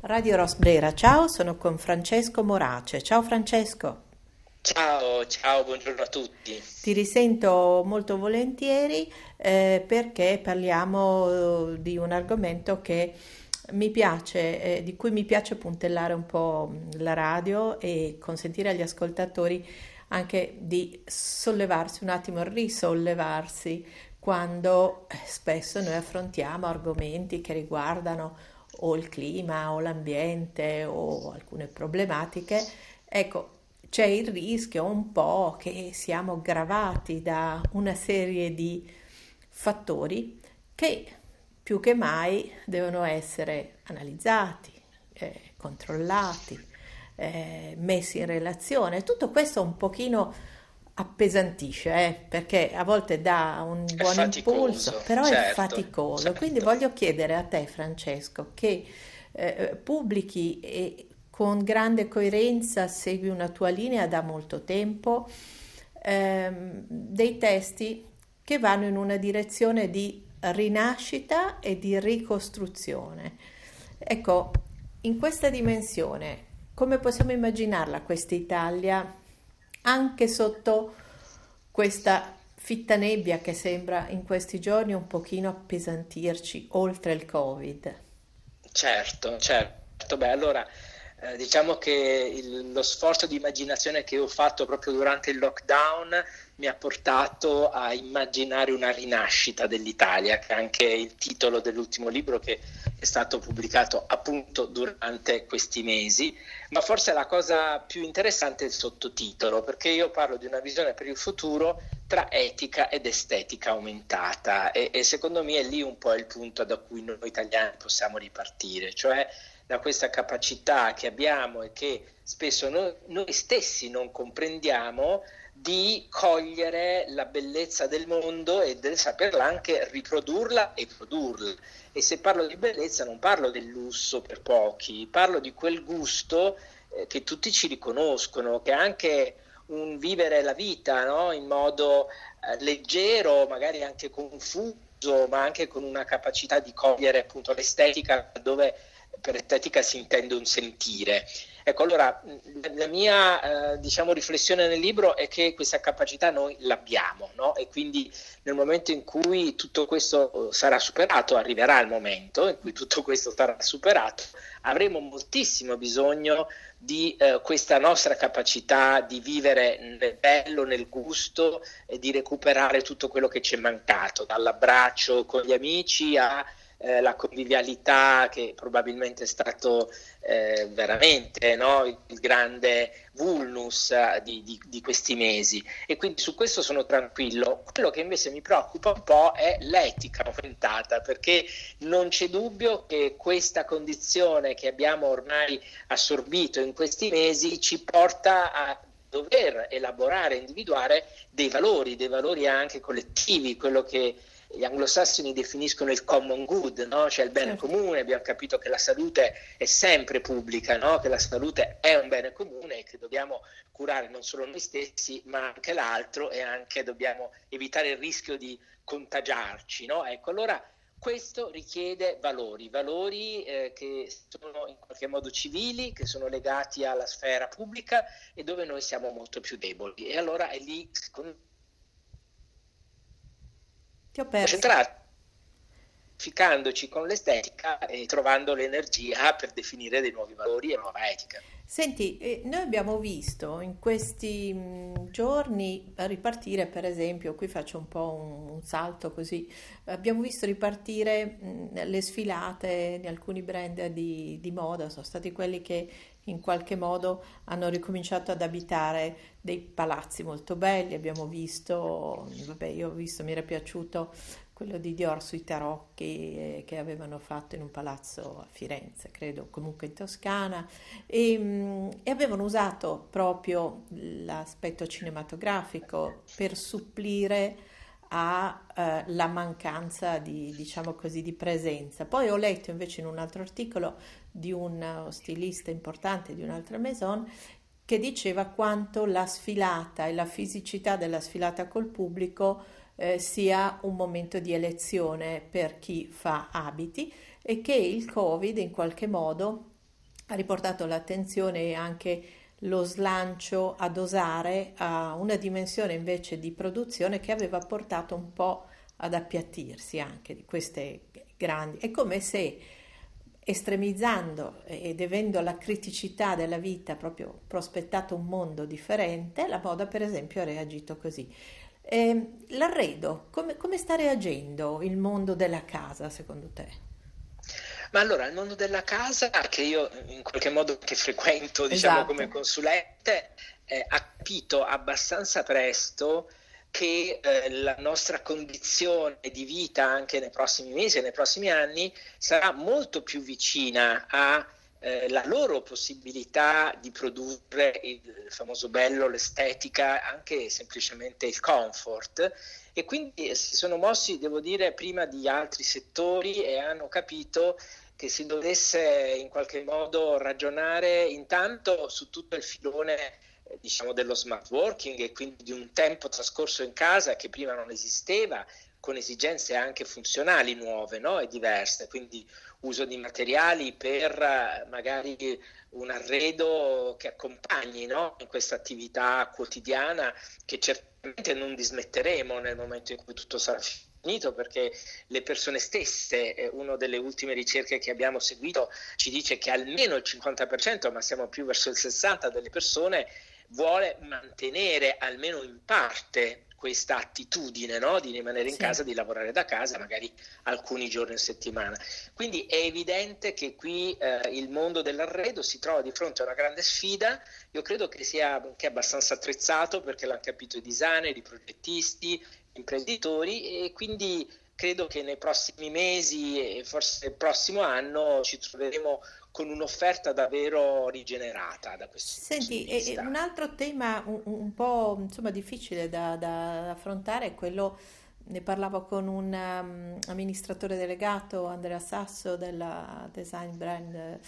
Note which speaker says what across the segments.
Speaker 1: Radio Rosbrera, ciao, sono con Francesco Morace. Ciao Francesco.
Speaker 2: Ciao, ciao, buongiorno a tutti.
Speaker 1: Ti risento molto volentieri eh, perché parliamo eh, di un argomento che mi piace, eh, di cui mi piace puntellare un po' la radio e consentire agli ascoltatori anche di sollevarsi un attimo, risollevarsi quando eh, spesso noi affrontiamo argomenti che riguardano o il clima o l'ambiente o alcune problematiche, ecco, c'è il rischio un po' che siamo gravati da una serie di fattori che più che mai devono essere analizzati, eh, controllati, eh, messi in relazione. Tutto questo un pochino appesantisce, eh, perché a volte dà un
Speaker 2: È
Speaker 1: buon
Speaker 2: faticoso,
Speaker 1: impulso, però è
Speaker 2: certo,
Speaker 1: faticoso. Quindi
Speaker 2: certo.
Speaker 1: voglio chiedere a te, Francesco, che eh, pubblichi e con grande coerenza segui una tua linea da molto tempo, ehm, dei testi che vanno in una direzione di rinascita e di ricostruzione. Ecco, in questa dimensione, come possiamo immaginarla questa Italia anche sotto questa fitta nebbia che sembra in questi giorni un pochino appesantirci oltre il Covid?
Speaker 2: Certo, certo. Beh, allora eh, diciamo che il- lo sforzo di immaginazione che ho fatto proprio durante il lockdown mi ha portato a immaginare una rinascita dell'Italia, che è anche il titolo dell'ultimo libro che è stato pubblicato appunto durante questi mesi. Ma forse la cosa più interessante è il sottotitolo, perché io parlo di una visione per il futuro tra etica ed estetica aumentata e, e secondo me è lì un po' il punto da cui noi italiani possiamo ripartire, cioè da questa capacità che abbiamo e che spesso noi, noi stessi non comprendiamo di cogliere la bellezza del mondo e del saperla anche riprodurla e produrla. E se parlo di bellezza non parlo del lusso per pochi, parlo di quel gusto eh, che tutti ci riconoscono, che è anche un vivere la vita no? in modo eh, leggero, magari anche confuso, ma anche con una capacità di cogliere appunto l'estetica dove per estetica si intende un sentire. Ecco, allora la mia eh, diciamo, riflessione nel libro è che questa capacità noi l'abbiamo, no? E quindi nel momento in cui tutto questo sarà superato, arriverà il momento in cui tutto questo sarà superato, avremo moltissimo bisogno di eh, questa nostra capacità di vivere nel bello, nel gusto e di recuperare tutto quello che ci è mancato, dall'abbraccio con gli amici a eh, la convivialità che probabilmente è stato eh, veramente no, il, grande vulnus eh, di, di- di questi mesi e quindi su questo sono tranquillo. Quello che invece mi preoccupa un po' è l'etica aumentata perché non c'è dubbio che questa condizione che abbiamo ormai assorbito in questi mesi ci porta a dover elaborare, individuare dei valori, dei valori anche collettivi, quello che gli anglosassoni definiscono il common good, no? cioè il bene
Speaker 1: Certo.
Speaker 2: comune. Abbiamo capito che la salute è sempre pubblica, no? che la salute è un bene comune e che dobbiamo curare non solo noi stessi, ma anche l'altro e anche dobbiamo evitare il rischio di contagiarci. No? Ecco, allora questo richiede valori, valori eh, che sono in qualche modo civili, che sono legati alla sfera pubblica e dove noi siamo molto più deboli. E allora è lì, secondo me,
Speaker 1: Ti ho perso.
Speaker 2: identificandoci con l'estetica e trovando l'energia per definire dei nuovi valori e nuova etica.
Speaker 1: Senti, eh, noi abbiamo visto in questi mh, giorni ripartire, per esempio, qui faccio un po' un, un salto così, abbiamo visto ripartire mh, le sfilate di alcuni brand di, di moda, sono stati quelli che in qualche modo hanno ricominciato ad abitare dei palazzi molto belli, abbiamo visto, vabbè, io ho visto, mi era piaciuto quello di Dior sui tarocchi eh, che avevano fatto in un palazzo a Firenze, credo, comunque in Toscana e, mm, e avevano usato proprio l'aspetto cinematografico per supplire alla mancanza di, diciamo così, di presenza. Poi ho letto invece in un altro articolo di un stilista importante di un'altra maison che diceva quanto la sfilata e la fisicità della sfilata col pubblico eh, sia un momento di elezione per chi fa abiti e che il Covid in qualche modo ha riportato l'attenzione e anche lo slancio a dosare a una dimensione invece di produzione che aveva portato un po' ad appiattirsi anche di queste grandi. È come se estremizzando ed avendo la criticità della vita proprio prospettato un mondo differente, la moda per esempio ha reagito così. Eh, l'arredo, come, come sta reagendo il mondo della casa secondo te?
Speaker 2: Ma allora, il mondo della casa, che io in qualche modo che frequento, diciamo, esatto. come consulente, eh, ha capito abbastanza presto che eh, la nostra condizione di vita anche nei prossimi mesi e nei prossimi anni sarà molto più vicina alla eh, loro possibilità di produrre il famoso bello, l'estetica, anche semplicemente il comfort. E quindi si sono mossi, devo dire, prima di altri settori e hanno capito che si dovesse in qualche modo ragionare intanto su tutto il filone eh, diciamo dello smart working e quindi di un tempo trascorso in casa che prima non esisteva con esigenze anche funzionali nuove no? e diverse, quindi uso di materiali per eh, magari un arredo che accompagni no? in questa attività quotidiana che certamente non dismetteremo nel momento in cui tutto sarà finito perché le persone stesse, eh, una delle ultime ricerche che abbiamo seguito ci dice che almeno il 50%, ma siamo più verso il 60% delle persone vuole mantenere almeno in parte questa attitudine no? di rimanere in sì. casa, di lavorare da casa, magari alcuni giorni in settimana. Quindi è evidente che qui eh, il mondo dell'arredo si trova di fronte a una grande sfida. Io credo che sia anche abbastanza attrezzato perché l'hanno capito i designer, i progettisti, gli imprenditori e quindi credo che nei prossimi mesi e forse il prossimo anno ci troveremo con un'offerta davvero rigenerata da questo
Speaker 1: Senti, punto di vista. un altro tema un, un po' insomma, difficile da, da, affrontare è quello, ne parlavo con un um, amministratore delegato, Andrea Sasso della Design Brand,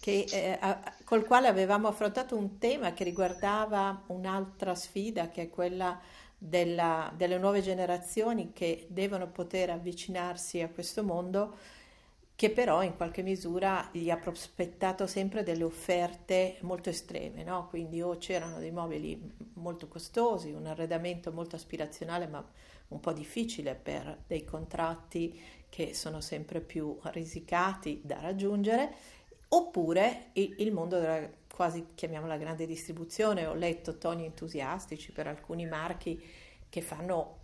Speaker 1: che, eh, a, col quale avevamo affrontato un tema che riguardava un'altra sfida che è quella della, delle nuove generazioni che devono poter avvicinarsi a questo mondo che però in qualche misura gli ha prospettato sempre delle offerte molto estreme, no? quindi o c'erano dei mobili molto costosi, un arredamento molto aspirazionale ma un po' difficile per dei contratti che sono sempre più risicati da raggiungere, oppure il, mondo della quasi chiamiamola grande distribuzione, ho letto toni entusiastici per alcuni marchi che fanno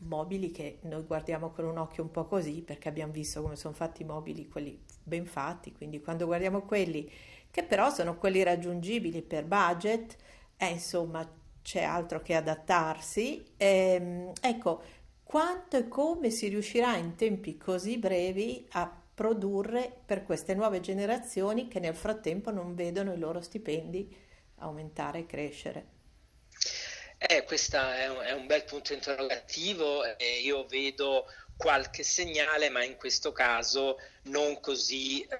Speaker 1: mobili che noi guardiamo con un occhio un po' così perché abbiamo visto come sono fatti i mobili, quelli ben fatti, quindi quando guardiamo quelli che però sono quelli raggiungibili per budget, eh, insomma c'è altro che adattarsi. Ehm, ecco, quanto e come si riuscirà in tempi così brevi a produrre per queste nuove generazioni che nel frattempo non vedono i loro stipendi aumentare e crescere?
Speaker 2: Eh, questo è un, è un bel punto interrogativo e io vedo qualche segnale, ma in questo caso non così eh,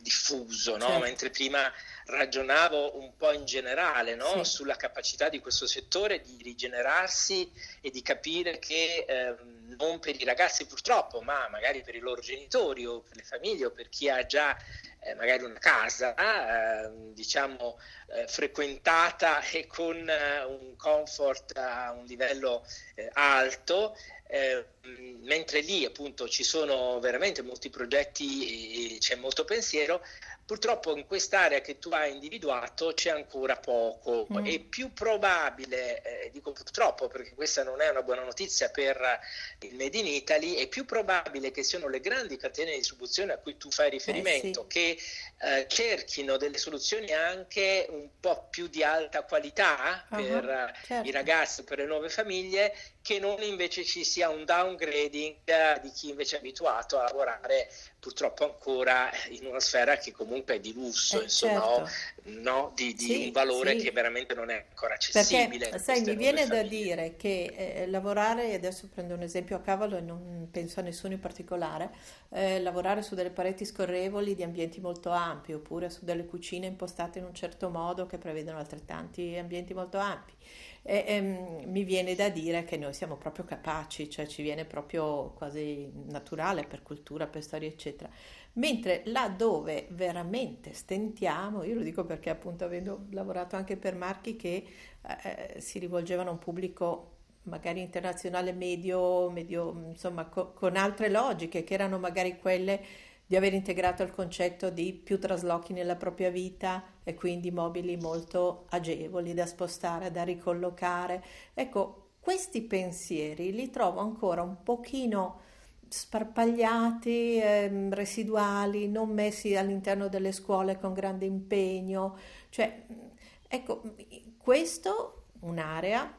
Speaker 2: diffuso, no? certo. mentre prima ragionavo un po' in generale no? sì. sulla capacità di questo settore di rigenerarsi e di capire che eh, non per i ragazzi purtroppo, ma magari per i loro genitori o per le famiglie o per chi ha già eh, magari una casa eh, diciamo eh, frequentata e con eh, un comfort a un livello eh, alto eh, mentre lì appunto ci sono veramente molti progetti e c'è molto pensiero Purtroppo in quest'area che tu hai individuato c'è ancora poco. Mm. È più probabile, eh, dico purtroppo perché questa non è una buona notizia per il Made in Italy, è più probabile che siano le grandi catene di distribuzione a cui tu fai riferimento, eh sì. che eh, cerchino delle soluzioni anche un po' più di alta qualità uh-huh, per certo. i ragazzi, per le nuove famiglie, che non invece ci sia un downgrading di chi invece è abituato a lavorare purtroppo ancora in una sfera che comunque è di lusso, eh, insomma, certo. no? di, di sì, un valore sì. che veramente non è ancora accessibile.
Speaker 1: Perché, sai, mi viene da dire che eh, lavorare, adesso prendo un esempio a cavolo e non penso a nessuno in particolare, eh, lavorare su delle pareti scorrevoli di ambienti molto ampi oppure su delle cucine impostate in un certo modo che prevedono altrettanti ambienti molto ampi. E, ehm, mi viene da dire che noi noi siamo proprio capaci, cioè ci viene proprio quasi naturale per cultura, per storia, eccetera. Mentre là dove veramente stentiamo, io lo dico perché appunto avendo lavorato anche per marchi che eh, si rivolgevano a un pubblico magari internazionale medio, medio insomma co- con altre logiche che erano magari quelle di aver integrato il concetto di più traslochi nella propria vita e quindi mobili molto agevoli da spostare, da ricollocare. Ecco, questi pensieri li trovo ancora un pochino sparpagliati, eh, residuali, non messi all'interno delle scuole con grande impegno. Cioè, ecco, questo un'area,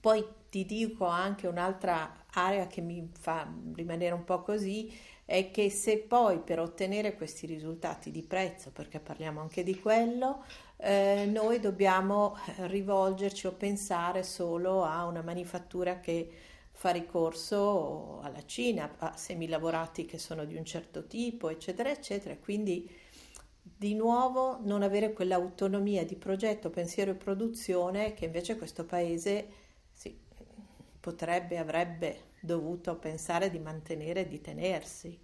Speaker 1: poi ti dico anche un'altra area che mi fa rimanere un po' così, è che se poi per ottenere questi risultati di prezzo, perché parliamo anche di quello, eh, noi dobbiamo rivolgerci o pensare solo a una manifattura che fa ricorso alla Cina, a semilavorati che sono di un certo tipo, eccetera, eccetera. Quindi di nuovo non avere quell'autonomia di progetto, pensiero e produzione che invece questo paese sì, potrebbe, avrebbe dovuto pensare di mantenere e di tenersi.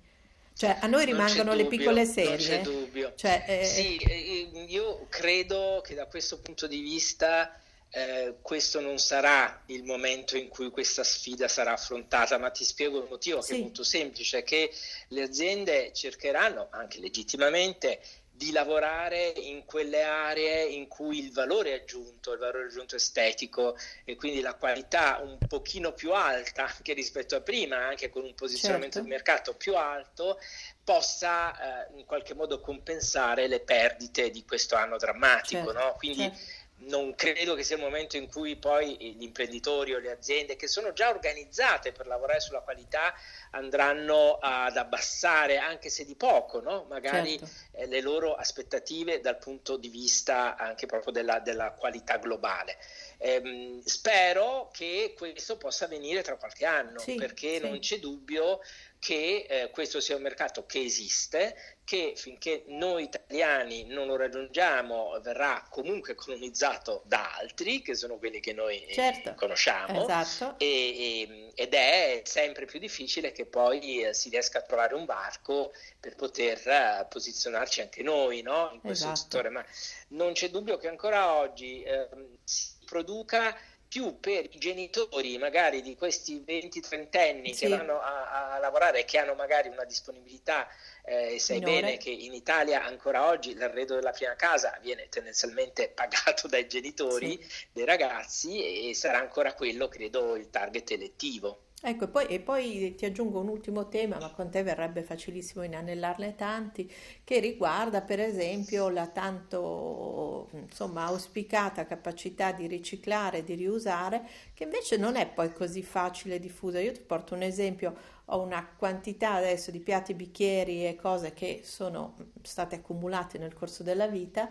Speaker 1: Cioè, a noi rimangono le piccole serie. Non
Speaker 2: c'è dubbio. Cioè, eh... Sì, eh, io credo che da questo punto di vista eh, questo non sarà il momento in cui questa sfida sarà affrontata, ma ti spiego il motivo sì. che è molto semplice, che le aziende cercheranno, anche legittimamente, di lavorare in quelle aree in cui il valore aggiunto, il valore aggiunto estetico e quindi la qualità un pochino più alta anche rispetto a prima, anche con un posizionamento certo. di mercato più alto, possa eh, in qualche modo compensare le perdite di questo anno drammatico. Certo. No? Quindi certo non credo che sia il momento in cui poi gli imprenditori o le aziende che sono già organizzate per lavorare sulla qualità andranno ad abbassare, anche se di poco, no? magari certo. eh, le loro aspettative dal punto di vista anche proprio della, della qualità globale. Eh, spero che questo possa avvenire tra qualche anno, sì, perché sì. non c'è dubbio che eh, questo sia un mercato che esiste, che finché noi italiani non lo raggiungiamo verrà comunque colonizzato da altri, che sono quelli che noi eh, certo, conosciamo, esatto. e, e, ed è sempre più difficile che poi eh, si riesca a trovare un varco per poter uh, posizionarci anche noi no? in questo esatto. settore, ma non c'è dubbio che ancora oggi eh, si produca più per i genitori magari di questi 20-30 anni sì. che vanno a, a, lavorare e che hanno magari una disponibilità eh, sai Minore. bene che in Italia ancora oggi l'arredo della prima casa viene tendenzialmente pagato dai genitori sì. dei ragazzi e sarà ancora quello credo il target elettivo.
Speaker 1: Ecco, e poi, e poi, ti aggiungo un ultimo tema, ma con te verrebbe facilissimo inanellarne tanti, che riguarda per esempio la tanto insomma, auspicata capacità di riciclare, di riusare, che invece non è poi così facile diffusa. Io ti porto un esempio, ho una quantità adesso di piatti, bicchieri e cose che sono state accumulate nel corso della vita,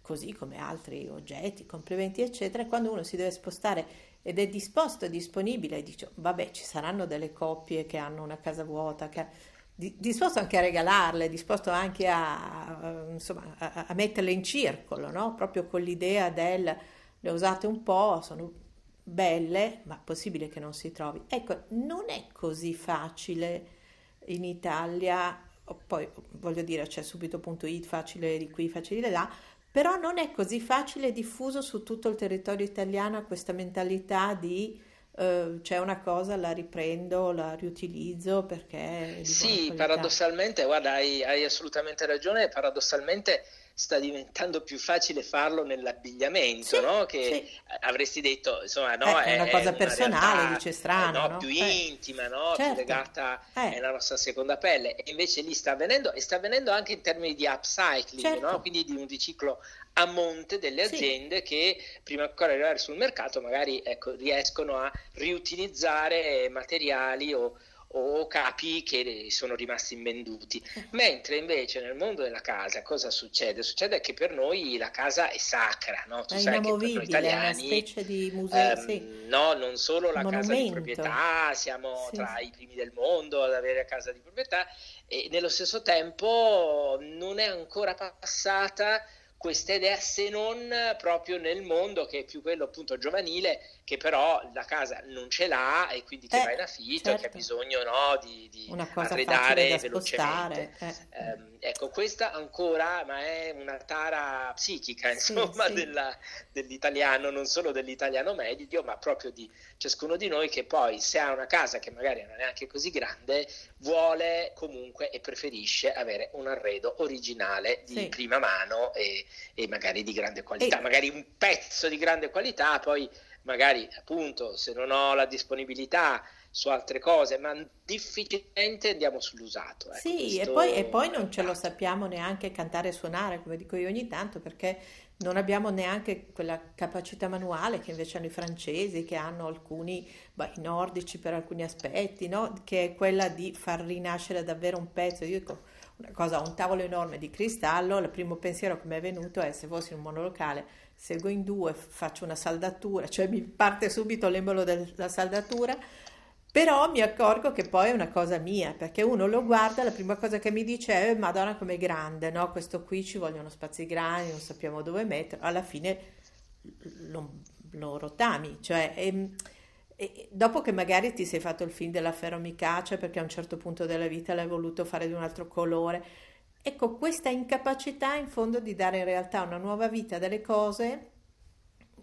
Speaker 1: così come altri oggetti, complementi, eccetera, e quando uno si deve spostare ed è disposto e disponibile, dice vabbè ci saranno delle coppie che hanno una casa vuota, che, disposto anche a regalarle, disposto anche a, insomma, a, a metterle in circolo, no? proprio con l'idea del le usate un po', sono belle, ma possibile che non si trovi. Ecco, non è così facile in Italia, poi voglio dire c'è subito.it facile di qui, facile di là, però non è così facile diffuso su tutto il territorio italiano questa mentalità di uh, c'è una cosa, la riprendo, la riutilizzo perché...
Speaker 2: Sì, paradossalmente, guarda, hai, hai assolutamente ragione, paradossalmente sta diventando più facile farlo nell'abbigliamento, sì, no? che sì. avresti detto, insomma, no,
Speaker 1: eh, è, una cosa personale, realtà, dice strano,
Speaker 2: no? No? più eh. intima, no? Certo. più legata eh. alla nostra seconda pelle, e invece lì sta avvenendo, e sta avvenendo anche in termini di upcycling, certo. quindi di un riciclo a monte delle aziende sì. che prima ancora di arrivare sul mercato magari ecco, riescono a riutilizzare materiali o o capi che sono rimasti invenduti. Mentre invece nel mondo della casa cosa succede? Succede che per noi la casa è sacra, no?
Speaker 1: Tu è sai che per noi italiani, è una specie di museo, ehm, sì.
Speaker 2: No, non solo la Monumento. casa di proprietà, siamo sì. tra i primi del mondo ad avere casa di proprietà e nello stesso tempo non è ancora passata questa idea se non proprio nel mondo che è più quello appunto giovanile che però la casa non ce l'ha e quindi ti
Speaker 1: Eh,
Speaker 2: va in affitto
Speaker 1: certo.
Speaker 2: e che ha bisogno no, di, di arredare
Speaker 1: da
Speaker 2: velocemente.
Speaker 1: eh.
Speaker 2: Ehm, ecco, questa ancora, ma è una tara psichica,
Speaker 1: Sì,
Speaker 2: insomma,
Speaker 1: sì.
Speaker 2: della- dell'italiano, non solo dell'italiano medio, ma proprio di ciascuno di noi che poi se ha una casa che magari non è neanche così grande, vuole comunque e preferisce avere un arredo originale di
Speaker 1: Sì.
Speaker 2: prima mano e, e magari di grande qualità,
Speaker 1: E-
Speaker 2: magari un pezzo di grande qualità, poi magari appunto se non ho la disponibilità su altre cose, ma difficilmente andiamo sull'usato. ecco,
Speaker 1: Sì, e poi, e poi non ce lo sappiamo neanche cantare e suonare, come dico io ogni tanto, perché non abbiamo neanche quella capacità manuale che invece hanno i francesi, che hanno alcuni, beh, i nordici per alcuni aspetti, no? Che è quella di far rinascere davvero un pezzo. Io dico una cosa, un tavolo enorme di cristallo, il primo pensiero che mi è venuto è se fossi in un monolocale, seguo in due, faccio una saldatura, cioè mi parte subito l'embolo della saldatura. Però mi accorgo che poi è una cosa mia, perché uno lo guarda, la prima cosa che mi dice è Madonna com'è grande, no? Questo qui ci vogliono spazi grandi, non sappiamo dove metterlo, alla fine lo, lo rotami, cioè e- e dopo che magari ti sei fatto il film della ferromicacia perché a un certo punto della vita l'hai voluto fare di un altro colore, ecco questa incapacità in fondo di dare in realtà una nuova vita delle cose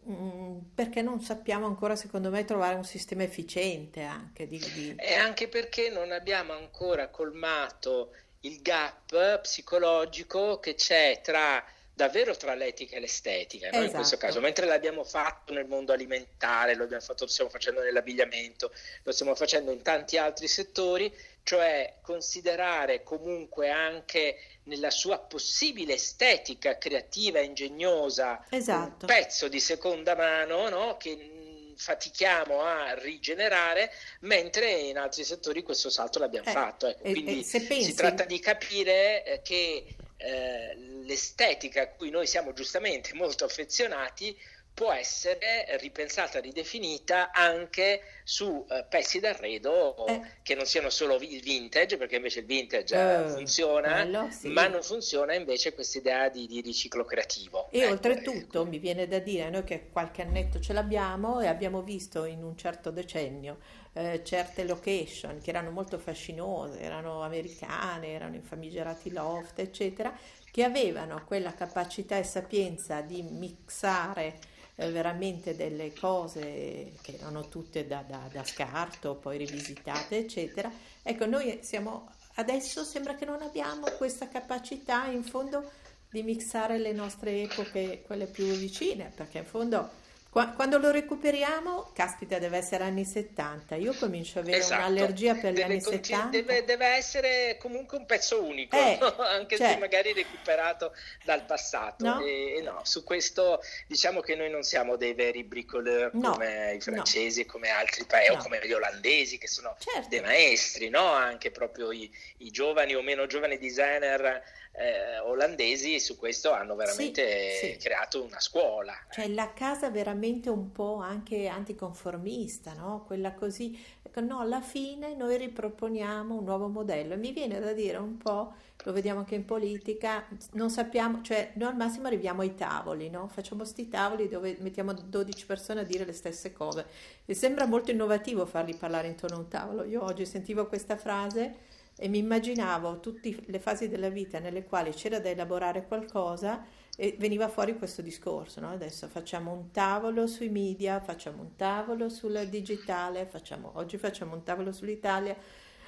Speaker 1: mm, perché non sappiamo ancora, secondo me, trovare un sistema efficiente anche di, di-
Speaker 2: E anche perché non abbiamo ancora colmato il gap psicologico che c'è tra davvero tra l'etica e l'estetica, no? In questo
Speaker 1: Esatto.
Speaker 2: caso, mentre l'abbiamo fatto nel mondo alimentare, lo abbiamo fatto, lo stiamo facendo nell'abbigliamento, lo stiamo facendo in tanti altri settori, cioè considerare comunque anche nella sua possibile estetica creativa e ingegnosa un
Speaker 1: Esatto.
Speaker 2: pezzo di seconda mano, no? Che mh, fatichiamo a rigenerare, mentre in altri settori questo salto l'abbiamo
Speaker 1: Eh,
Speaker 2: fatto. Ecco, quindi
Speaker 1: e se
Speaker 2: si
Speaker 1: pensi,
Speaker 2: tratta di capire eh, che eh, l'estetica a cui noi siamo giustamente molto affezionati può essere ripensata, ridefinita anche su eh, pezzi d'arredo
Speaker 1: eh,
Speaker 2: che non siano solo il vintage, perché invece il vintage eh,
Speaker 1: eh,
Speaker 2: funziona,
Speaker 1: quello sì.
Speaker 2: ma non funziona invece questa idea di, di riciclo creativo.
Speaker 1: E
Speaker 2: Ecco,
Speaker 1: oltretutto
Speaker 2: eh,
Speaker 1: mi viene da dire, noi che qualche annetto ce l'abbiamo e abbiamo visto in un certo decennio eh, certe location che erano molto fascinose, erano americane, erano in famigerati loft, eccetera, che avevano quella capacità e sapienza di mixare eh, veramente delle cose che erano tutte da, da- da scarto, poi rivisitate, eccetera. Ecco, noi siamo adesso sembra che non abbiamo questa capacità in fondo di mixare le nostre epoche, quelle più vicine, perché in fondo qua- quando lo recuperiamo, caspita, deve essere anni 70. Io comincio ad avere
Speaker 2: Esatto,
Speaker 1: un'allergia per gli
Speaker 2: deve,
Speaker 1: anni
Speaker 2: conti-
Speaker 1: 70.
Speaker 2: deve- deve essere comunque un pezzo unico,
Speaker 1: Eh,
Speaker 2: anche
Speaker 1: cioè,
Speaker 2: se magari recuperato dal passato.
Speaker 1: no?
Speaker 2: E, e no, su questo diciamo che noi non siamo dei veri bricoleur
Speaker 1: No,
Speaker 2: come i francesi, come altri paesi, o come gli olandesi, che sono dei
Speaker 1: Certo,
Speaker 2: maestri, no? Anche proprio i, i giovani o meno giovani designer eh, olandesi su questo hanno
Speaker 1: sì,
Speaker 2: veramente
Speaker 1: sì.
Speaker 2: creato una scuola.
Speaker 1: Cioè la casa veramente un po' anche anticonformista, no? Quella così, ecco, no, alla fine noi riproponiamo un nuovo modello e mi viene da dire un po', lo vediamo anche in politica, non sappiamo, cioè noi al massimo arriviamo ai tavoli, no? Facciamo sti tavoli dove mettiamo 12 persone a dire le stesse cose e sembra molto innovativo farli parlare intorno a un tavolo. Io oggi sentivo questa frase e mi immaginavo tutte le fasi della vita nelle quali c'era da elaborare qualcosa e veniva fuori questo discorso, no? Adesso facciamo un tavolo sui media, facciamo un tavolo sul digitale, facciamo, oggi facciamo un tavolo sull'Italia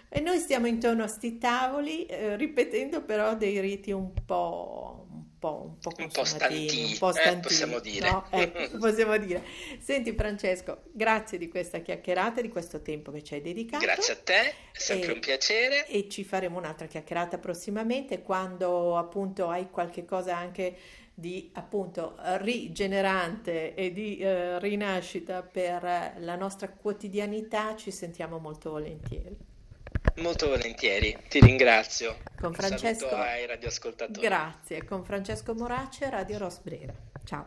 Speaker 1: e noi stiamo intorno a sti tavoli eh, ripetendo però dei riti un po', po', un po'
Speaker 2: Un po'
Speaker 1: consumatini, un
Speaker 2: stanti,
Speaker 1: po'
Speaker 2: eh,
Speaker 1: stantini,
Speaker 2: possiamo dire.
Speaker 1: no? Ecco, possiamo dire. Senti Francesco, grazie di questa chiacchierata, di questo tempo che ci hai dedicato
Speaker 2: Grazie a te, è sempre un
Speaker 1: e,
Speaker 2: piacere.
Speaker 1: e ci faremo un'altra chiacchierata prossimamente quando appunto hai qualche cosa anche di appunto rigenerante e di eh, rinascita per la nostra quotidianità, ci sentiamo molto volentieri.
Speaker 2: Molto volentieri, ti ringrazio.
Speaker 1: Con
Speaker 2: Un
Speaker 1: Francesco,
Speaker 2: ai radioascoltatori.
Speaker 1: grazie, con Francesco Morace, Radio Rosbrera. Ciao.